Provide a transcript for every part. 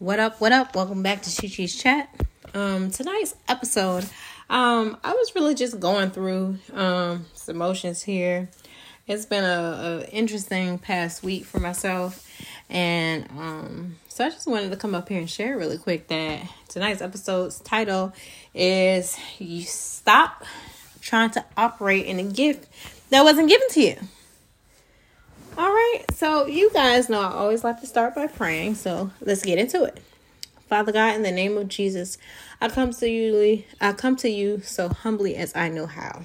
What up? What up? Welcome back to Chi Chi's Chat. Um, tonight's episode, um, I was really just going through um some emotions here. It's been a, a interesting past week for myself, and um, so I just wanted to come up here and share really quick that tonight's episode's title is "You Stop Trying to Operate in a Gift That Wasn't Given to You." All right, so you guys know I always like to start by praying, so let's get into it. Father God, in the name of Jesus, I come to you. I come to you so humbly as I know how.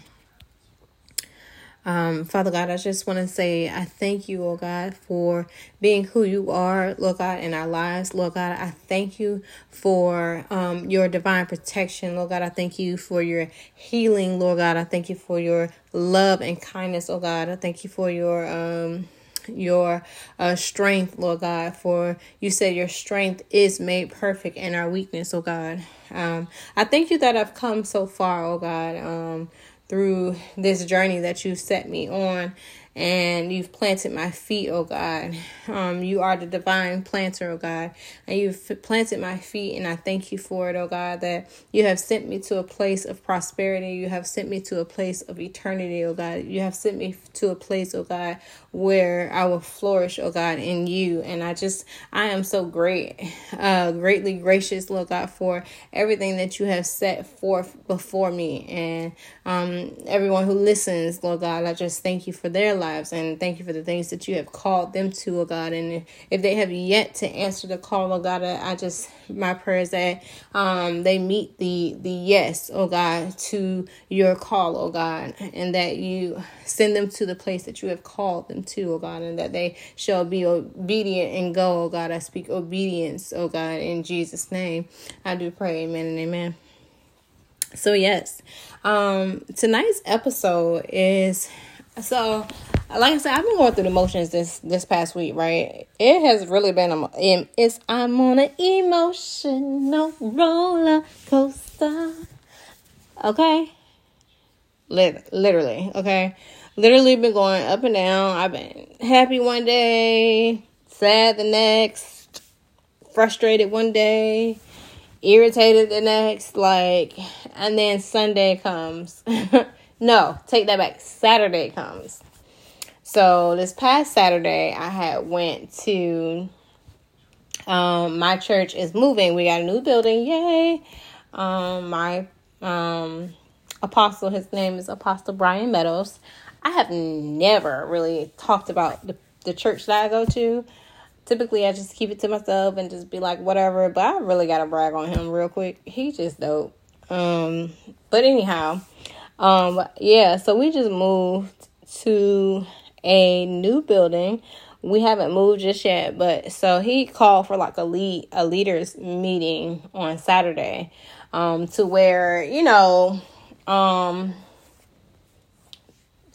Um, Father God, I just want to say I thank you, oh God, for being who you are, Lord God, in our lives. Lord God, I thank you for um, your divine protection, Lord God. I thank you for your healing, Lord God. I thank you for your love and kindness, oh God. I thank you for your um, your uh, strength, Lord God, for you said your strength is made perfect in our weakness, oh God. Um, I thank you that I've come so far, oh God, um, through this journey that you set me on and you've planted my feet, oh God. Um, you are the divine planter, oh God, and you've planted my feet, and I thank you for it, oh God, that you have sent me to a place of prosperity. You have sent me to a place of eternity, oh God. You have sent me to a place, oh God, where I will flourish, oh God, in you. And I just, I am so great, uh, greatly gracious, Lord God, for everything that you have set forth before me, and um, everyone who listens, Lord God. I just thank you for their life lives. And thank you for the things that you have called them to, oh God. And if they have yet to answer the call, oh God, I just, my prayer is that um, they meet the, the yes, oh God, to your call, oh God, and that you send them to the place that you have called them to, oh God, and that they shall be obedient and go, oh God. I speak obedience, oh God, in Jesus' name. I do pray, amen and amen. So yes, um, tonight's episode is so like I said, I've been going through the motions this this past week, right? It has really been a it's I'm on an emotional roller coaster. Okay, literally, okay, literally been going up and down. I've been happy one day, sad the next, frustrated one day, irritated the next, like, and then Sunday comes. no, take that back. Saturday comes so this past Saturday, I had went to um, my church is moving. We got a new building. Yay! Um, my um, apostle, his name is Apostle Brian Meadows. I have never really talked about the, the church that I go to. Typically, I just keep it to myself and just be like, whatever. But I really got to brag on him real quick. He's just dope. Um, but anyhow, um, yeah, so we just moved to a new building. We haven't moved just yet, but so he called for like a lead a leaders meeting on Saturday, um, to where you know, um,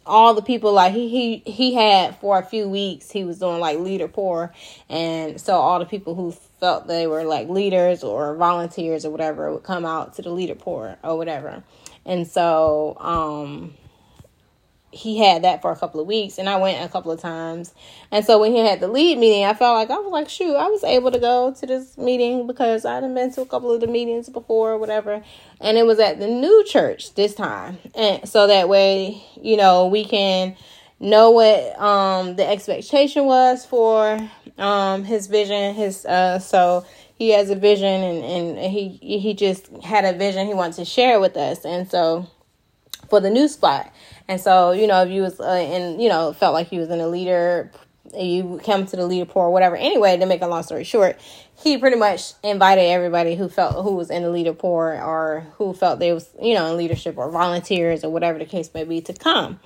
all the people like he he he had for a few weeks he was doing like leader pour, and so all the people who felt they were like leaders or volunteers or whatever would come out to the leader pour or whatever, and so um he had that for a couple of weeks and I went a couple of times. And so when he had the lead meeting, I felt like I was like, shoot, I was able to go to this meeting because I had been to a couple of the meetings before or whatever. And it was at the new church this time. And so that way, you know, we can know what um the expectation was for um his vision, his uh so he has a vision and, and he he just had a vision he wants to share with us. And so for the new spot and so, you know, if you was uh, in, you know, felt like he was in a leader, you come to the leader pour or whatever. Anyway, to make a long story short, he pretty much invited everybody who felt who was in the leader pour or who felt they was, you know, in leadership or volunteers or whatever the case may be to come.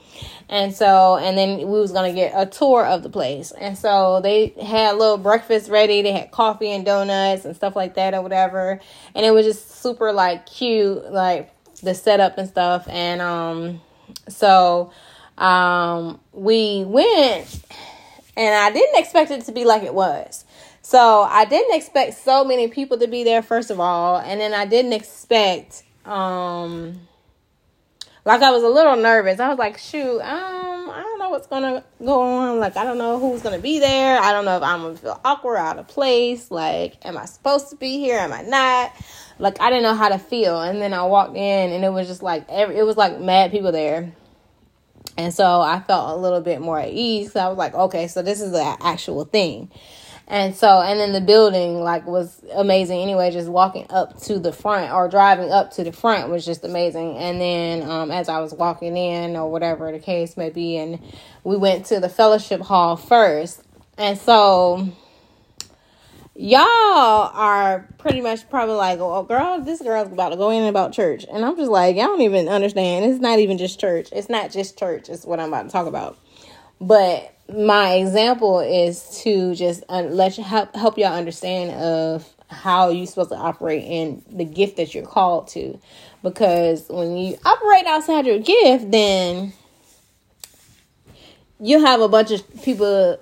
And so, and then we was gonna get a tour of the place. And so they had a little breakfast ready. They had coffee and donuts and stuff like that or whatever. And it was just super like cute, like the setup and stuff. And um so um, we went, and I didn't expect it to be like it was. So I didn't expect so many people to be there, first of all, and then I didn't expect, um, like I was a little nervous. I was like, shoot, um, I don't know what's gonna go on. Like, I don't know who's gonna be there. I don't know if I'm gonna feel awkward, out of place. Like, am I supposed to be here? Am I not? Like, I didn't know how to feel. And then I walked in, and it was just like every. It was like mad people there. And so I felt a little bit more at ease. So I was like, okay, so this is the actual thing. And so, and then the building like was amazing anyway. Just walking up to the front or driving up to the front was just amazing. And then, um, as I was walking in or whatever the case may be, and we went to the fellowship hall first. And so, y'all are pretty much probably like, oh, girl, this girl's about to go in about church. And I'm just like, y'all don't even understand. It's not even just church. It's not just church. It's what I'm about to talk about. But my example is to just let you help help y'all understand of how you're supposed to operate in the gift that you're called to. Because when you operate outside your gift then you have a bunch of people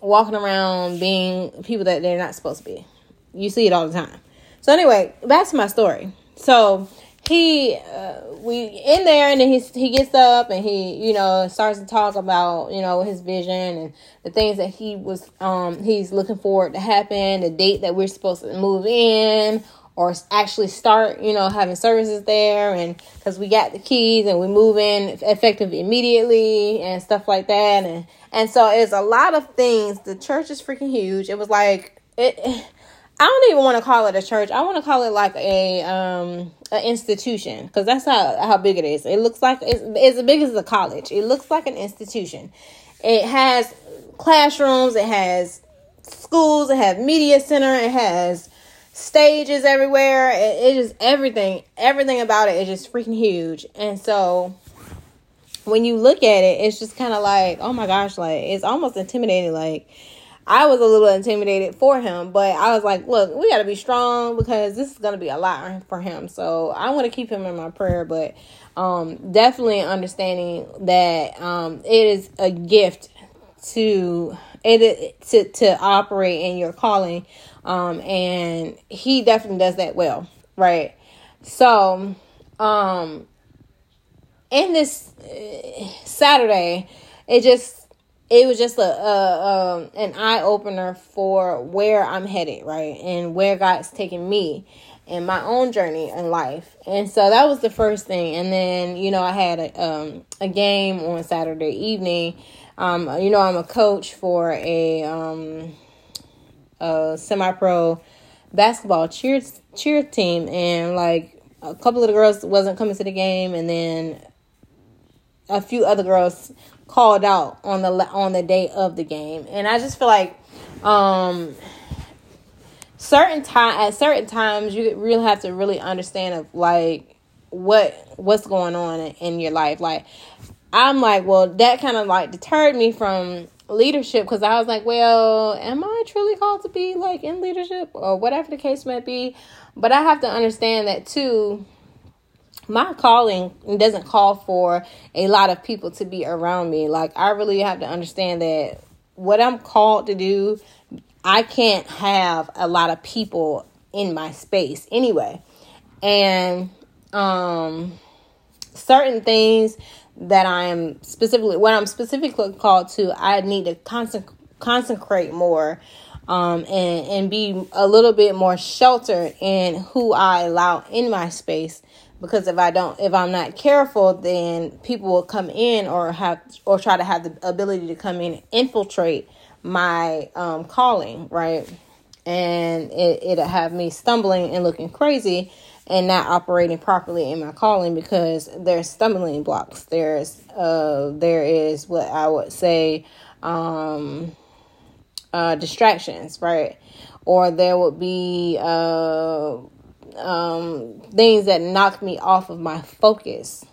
walking around being people that they're not supposed to be. You see it all the time. So anyway back to my story. So he uh, we in there and then he he gets up and he you know starts to talk about you know his vision and the things that he was um he's looking forward to happen the date that we're supposed to move in or actually start you know having services there and because we got the keys and we move in effective immediately and stuff like that. And and so it's a lot of things. The church is freaking huge. It was like it I don't even want to call it a church. I want to call it like a um an institution because that's how how big it is. It looks like it's as big as a college. It looks like an institution. It has classrooms. It has schools. It has media center. It has stages everywhere. It, it just everything. Everything about it is just freaking huge. And so when you look at it, it's just kind of like, oh my gosh, like it's almost intimidating. Like I was a little intimidated for him, but I was like, look, we got to be strong because this is going to be a lot for him. So I want to keep him in my prayer, but um, definitely understanding that um, it is a gift to it to to operate in your calling um and he definitely does that well right so um in this uh, saturday it just it was just a, a um, an eye opener for where I'm headed, right, and where God's taking me in my own journey in life. And so that was the first thing. And then you know I had a um, a game on Saturday evening. Um, you know I'm a coach for a um, a semi pro basketball cheer cheer team, and like a couple of the girls wasn't coming to the game, and then a few other girls called out on the on the day of the game, and I just feel like um certain time at certain times you really have to really understand of like what what's going on in, your life. Like i'm like well that kind of like deterred me from leadership because i was like well am i truly called to be like in leadership or whatever the case might be? But i have to understand that too my calling doesn't call for a lot of people to be around me. Like, I really have to understand that what I'm called to do, I can't have a lot of people in my space anyway. And um certain things that I am specifically what I'm specifically called to, I need to consec- consecrate more um, and and be a little bit more sheltered in who I allow in my space because if I don't if I'm not careful then people will come in or have or try to have the ability to come in and infiltrate my um, calling right? And it, it'll have me stumbling and looking crazy and not operating properly in my calling because there's stumbling blocks. There's uh there is what I would say um uh distractions right? Or there would be uh um, things that knock me off of my focus.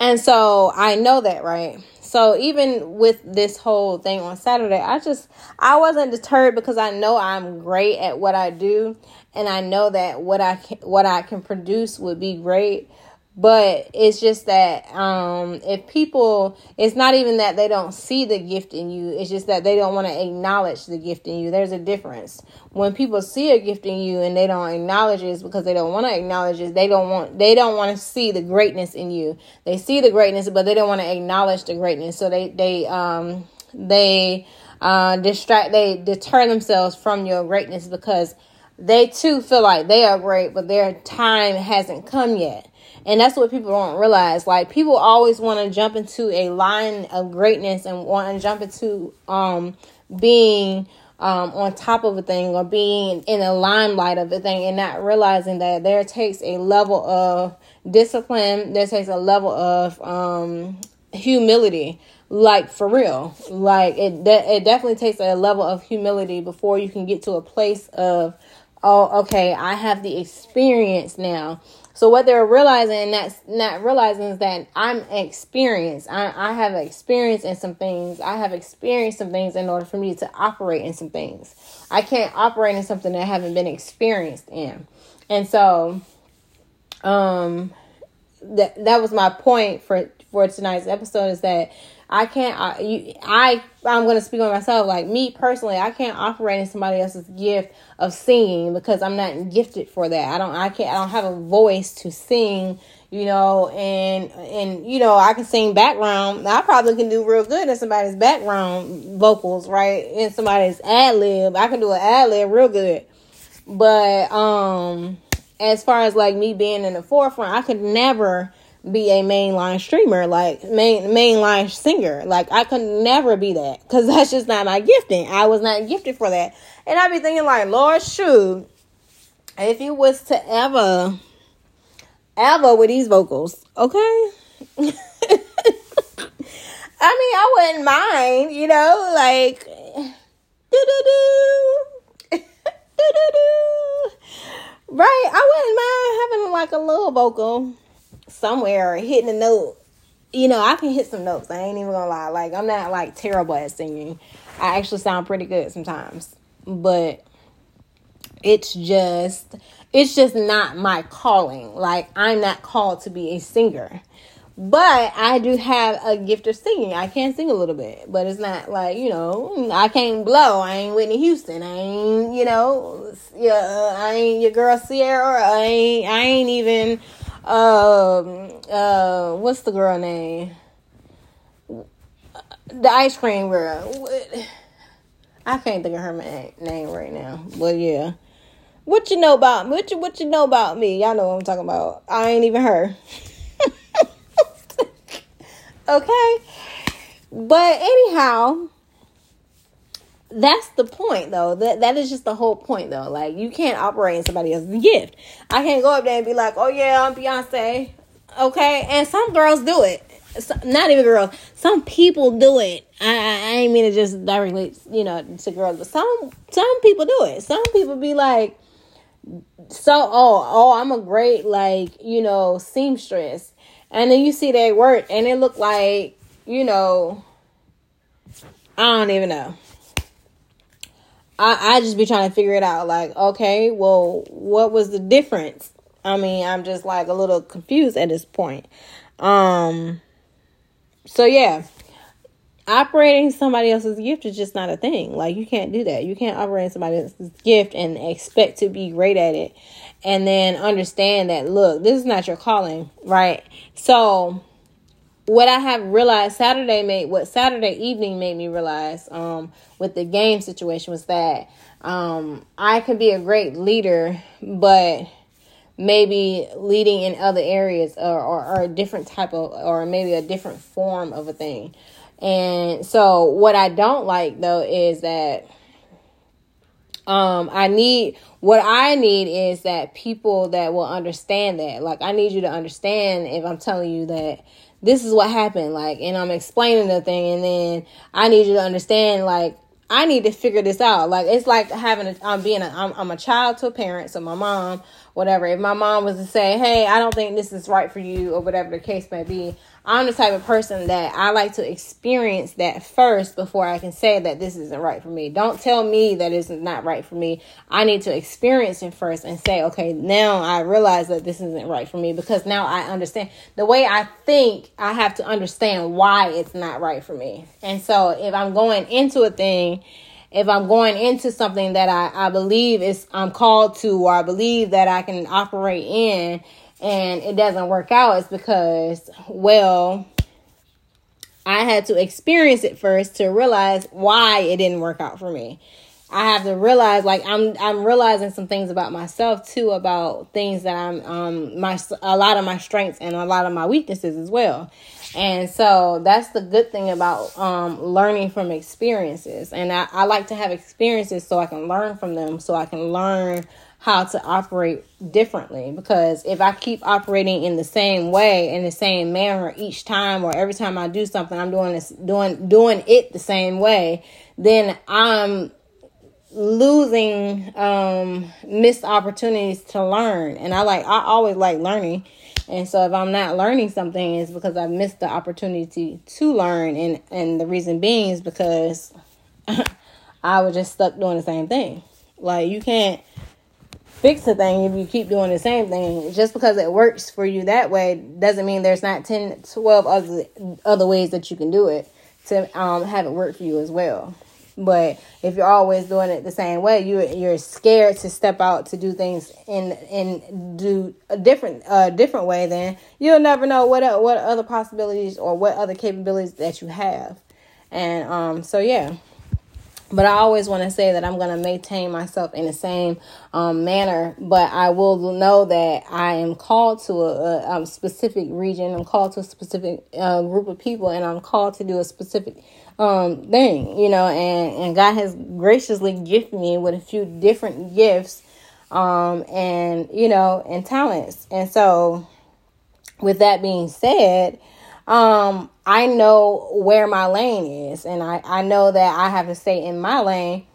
And so I know that, right? So even with this whole thing on Saturday, I just I wasn't deterred because I know I'm great at what I do and I know that what I can, what I can produce would be great, but it's just that um, if people it's not even that they don't see the gift in you it's just that they don't want to acknowledge the gift in you. There's a difference. When people see a gift in you and they don't acknowledge it because they don't want to acknowledge it. They don't want they don't want to see the greatness in you. They see the greatness but they don't want to acknowledge the greatness. So they they um they uh distract they deter themselves from your greatness because they too feel like they are great but their time hasn't come yet and that's what people don't realize. Like people always want to jump into a line of greatness and want to jump into um being um, on top of a thing or being in the limelight of the thing and not realizing that there takes a level of discipline, there takes a level of um, humility, like for real. Like it, de- it definitely takes a level of humility before you can get to a place of, oh, okay, I have the experience now so what they're realizing, that's not realizing is that I'm experienced. I, I have experience in some things. I have experienced some things in order for me to operate in some things. I can't operate in something that I haven't been experienced in. And so, um, that that was my point for for tonight's episode is that I can't. I, you, I I'm going to speak on myself. Like me personally, I can't operate in somebody else's gift of singing because I'm not gifted for that. I don't. I can't. I don't have a voice to sing. You know, and and you know, I can sing background. I probably can do real good in somebody's background vocals, right? In somebody's ad lib, I can do an ad lib real good. But um, as far as like me being in the forefront, I could never be a mainline streamer, like main mainline singer. Like I could never be that because that's just not my gifting. I was not gifted for that, and I be thinking like, Lord, shoot, if you was to ever, ever with these vocals, okay. I mean, I wouldn't mind, you know, like do do do do do do. Right, I wouldn't mind having like a little vocal somewhere hitting a note. You know, I can hit some notes. I ain't even gonna lie. Like I'm not like terrible at singing. I actually sound pretty good sometimes. But it's just it's just not my calling. Like I'm not called to be a singer. But I do have a gift of singing. I can sing a little bit, but it's not like you know I can't blow. I ain't Whitney Houston. I ain't you know yeah. I ain't your girl Ciara. I ain't I ain't even um uh what's the girl name? The ice cream girl. I can't think of her name right now but yeah. What you know about me what you, what you know about me? Y'all know what i'm talking about. I ain't even her. Okay? But anyhow that's the point though. That that is just the whole point though. Like you can't operate in somebody else's gift. I can't go up there and be like, "Oh yeah, I'm Beyonce." Okay? And some girls do it. not even girls. Some people do it. I, I, I ain't mean to just directly, you know, to girls, but some some people do it. Some people be like so oh, oh, I'm a great like, you know, seamstress. And then you see their work and it look like, you know, I don't even know. I, I just be trying to figure it out. Like, okay, well, what was the difference? I mean, I'm just like a little confused at this point. Um, so yeah, operating somebody else's gift is just not a thing. Like, you can't do that. You can't operate somebody else's gift and expect to be great at it, and then understand that look, this is not your calling, right? So what I have realized Saturday made what Saturday evening made me realize um, with the game situation was that um, I could be a great leader, but maybe leading in other areas or, or, or a different type of or maybe a different form of a thing. And so what I don't like though is that um I need what I need is that people that will understand that. Like I need you to understand if I'm telling you that this is what happened like and i'm explaining the thing and then i need you to understand like i need to figure this out. Like it's like having a i'm being a i'm, I'm a child to a parent so my mom whatever if my mom was to say hey i don't think this is right for you or whatever the case may be I'm the type of person that I like to experience that first before I can say that this isn't right for me. Don't tell me that it's not right for me. I need to experience it first and say, okay, now I realize that this isn't right for me because now I understand the way I think. I have to understand why it's not right for me. And so if I'm going into a thing, if I'm going into something that I, I believe is I'm called to or I believe that I can operate in and it doesn't work out, it's because, well, I had to experience it first to realize why it didn't work out for me. I have to realize like I'm I'm realizing some things about myself too about things that I'm um my a lot of my strengths and a lot of my weaknesses as well. And so that's the good thing about um learning from experiences. And I, I like to have experiences so I can learn from them so I can learn how to operate differently because if I keep operating in the same way in the same manner each time or every time I do something I'm doing this doing doing it the same way then I'm losing um missed opportunities to learn and I like I always like learning and so if I'm not learning something it's because I've missed the opportunity to learn and and the reason being is because I was just stuck doing the same thing like you can't fix a thing if you keep doing the same thing. Just because it works for you that way doesn't mean there's not 10, 12 other, other ways that you can do it to um, have it work for you as well. But if you're always doing it the same way, you you're scared to step out to do things in in do a different uh different way. Then you'll never know what what other possibilities or what other capabilities that you have. And um, so yeah but I always want to say that I'm going to maintain myself in the same um, manner, but I will know that I am called to a, a, a specific region. I'm called to a specific uh, group of people, and I'm called to do a specific um, thing, you know. And and God has graciously gifted me with a few different gifts, um, and you know, and talents. And so, with that being said, um, I know where my lane is, and I, I know that I have to stay in my lane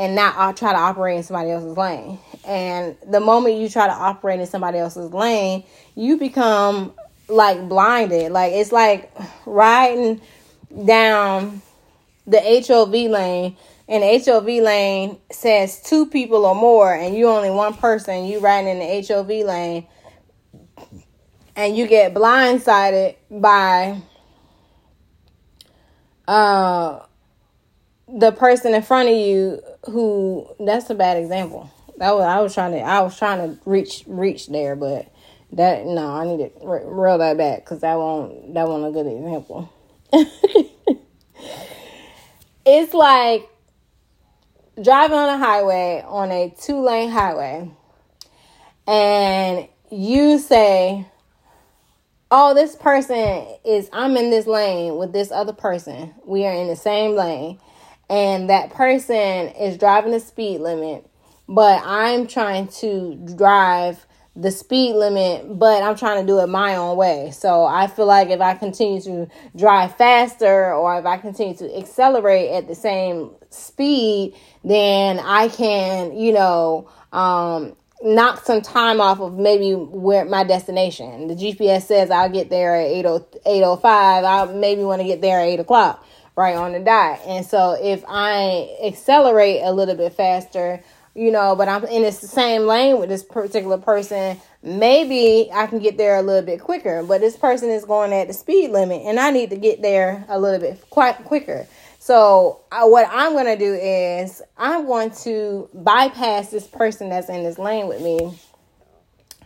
and not I'll try to operate in somebody else's lane. And the moment you try to operate in somebody else's lane, you become like blinded. Like it's like riding down the HOV lane and the HOV lane says two people or more and you only one person, you riding in the HOV lane and you get blindsided by uh the person in front of you who that's a bad example. That was I was trying to I was trying to reach reach there, but that no, I need to reel that back because that won't that won't a good example. it's like driving on a highway on a two lane highway, and you say, oh, this person is, I'm in this lane with this other person. We are in the same lane. And that person is driving the speed limit, but I'm trying to drive the speed limit, but I'm trying to do it my own way. So I feel like if I continue to drive faster or if I continue to accelerate at the same speed, then I can, you know, um, knock some time off of maybe where my destination. The GPS says I'll get there at 8 805. I maybe want to get there at 8 o'clock, right on the dot. And so if I accelerate a little bit faster, you know, but I'm in the same lane with this particular person, maybe I can get there a little bit quicker. But this person is going at the speed limit, and I need to get there a little bit quite quicker. So I, what I'm going to do is I'm going to bypass this person that's in this lane with me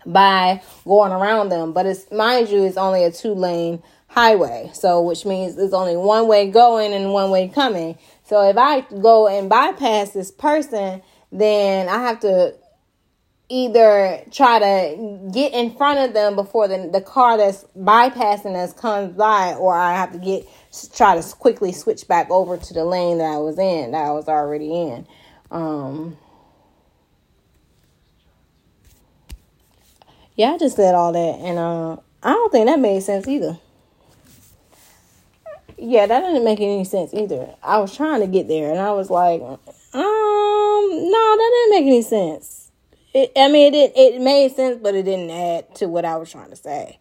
by going around them. But it's mind you, it's only a two lane highway. So which means there's only one way going and one way coming. So if I go and bypass this person, then I have to either try to get in front of them before the, the car that's bypassing us comes by, or I have to get try to quickly switch back over to the lane that I was in, that I was already in. Um, yeah, I just said all that, and uh, I don't think that made sense either. Yeah, that didn't make any sense either. I was trying to get there, and I was like, um, no, that didn't make any sense. It, I mean, it it made sense, but it didn't add to what I was trying to say.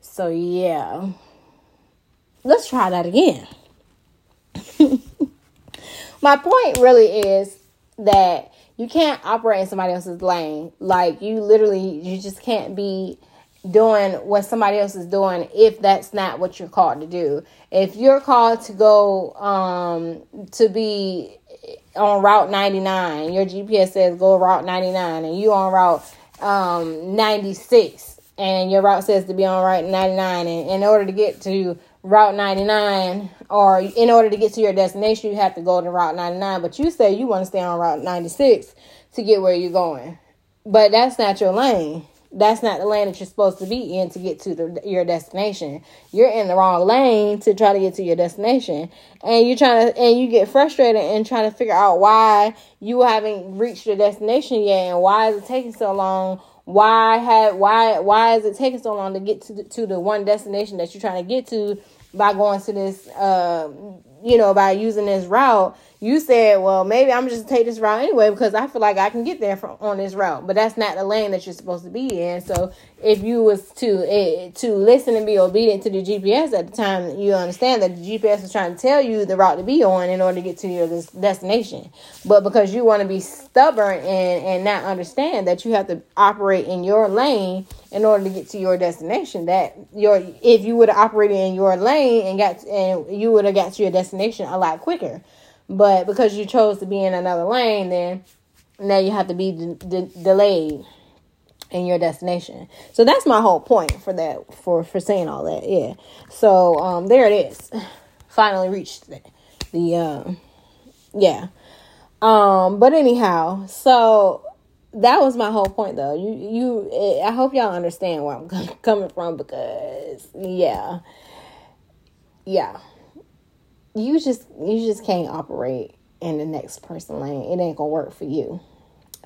So yeah. let's try that again. My point really is that you can't operate in somebody else's lane. Like you literally, you just can't be doing what somebody else is doing if that's not what you're called to do. If you're called to go um to be on route 99, your GPS says go route 99 and you on route um 96 and your route says to be on route 99 and in order to get to route 99 or in order to get to your destination you have to go to route 99 but you say you want to stay on route 96 to get where you're going. But that's not your lane that's not the lane that you're supposed to be in to get to the, your destination. You're in the wrong lane to try to get to your destination, and you're trying to and you get frustrated and trying to figure out why you haven't reached your destination yet, and why is it taking so long? Why had why why is it taking so long to get to the, to the one destination that you're trying to get to by going to this uh, you know by using this route? You said, well, maybe I'm just take this route anyway because I feel like I can get there from on this route. But that's not the lane that you're supposed to be in. So if you was to eh, to listen and be obedient to the GPS at the time, you understand that the GPS is trying to tell you the route to be on in order to get to your destination. But because you want to be stubborn and and not understand that you have to operate in your lane in order to get to your destination, that your if you would have operated in your lane and got and you would have got to your destination a lot quicker. But because you chose to be in another lane, then now you have to be de- de- delayed in your destination. So that's my whole point for that for for saying all that. Yeah. So um there it is. Finally reached the, the uh, yeah. Um but anyhow, so that was my whole point though. You you I hope y'all understand where I'm coming from because yeah. Yeah you just you just can't operate in the next person lane. It ain't gonna work for you.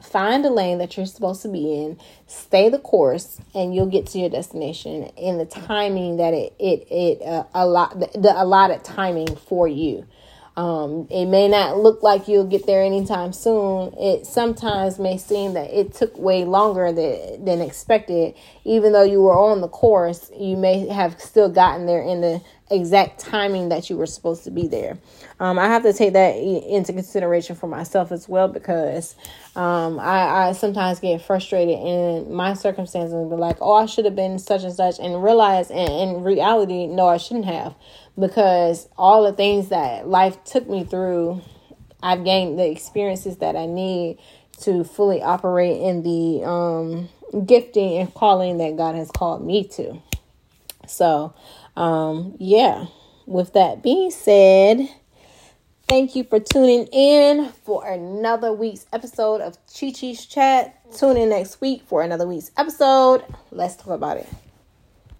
Find a lane that you're supposed to be in, stay the course, and you'll get to your destination in the timing that it it it uh, a lot the, the allotted timing for you. Um, it may not look like you'll get there anytime soon. It sometimes may seem that it took way longer than, than expected. Even though you were on the course, you may have still gotten there in the exact timing that you were supposed to be there. Um, I have to take that into consideration for myself as well because um, I, I sometimes get frustrated in my circumstances and be like, oh, I should have been such and such, and realize in, in reality, no, I shouldn't have because all the things that life took me through, I've gained the experiences that I need to fully operate in the um, gifting and calling that God has called me to. So, um, yeah, with that being said, thank you for tuning in for another week's episode of Chi Chi's Chat. Tune in next week for another week's episode. Let's talk about it.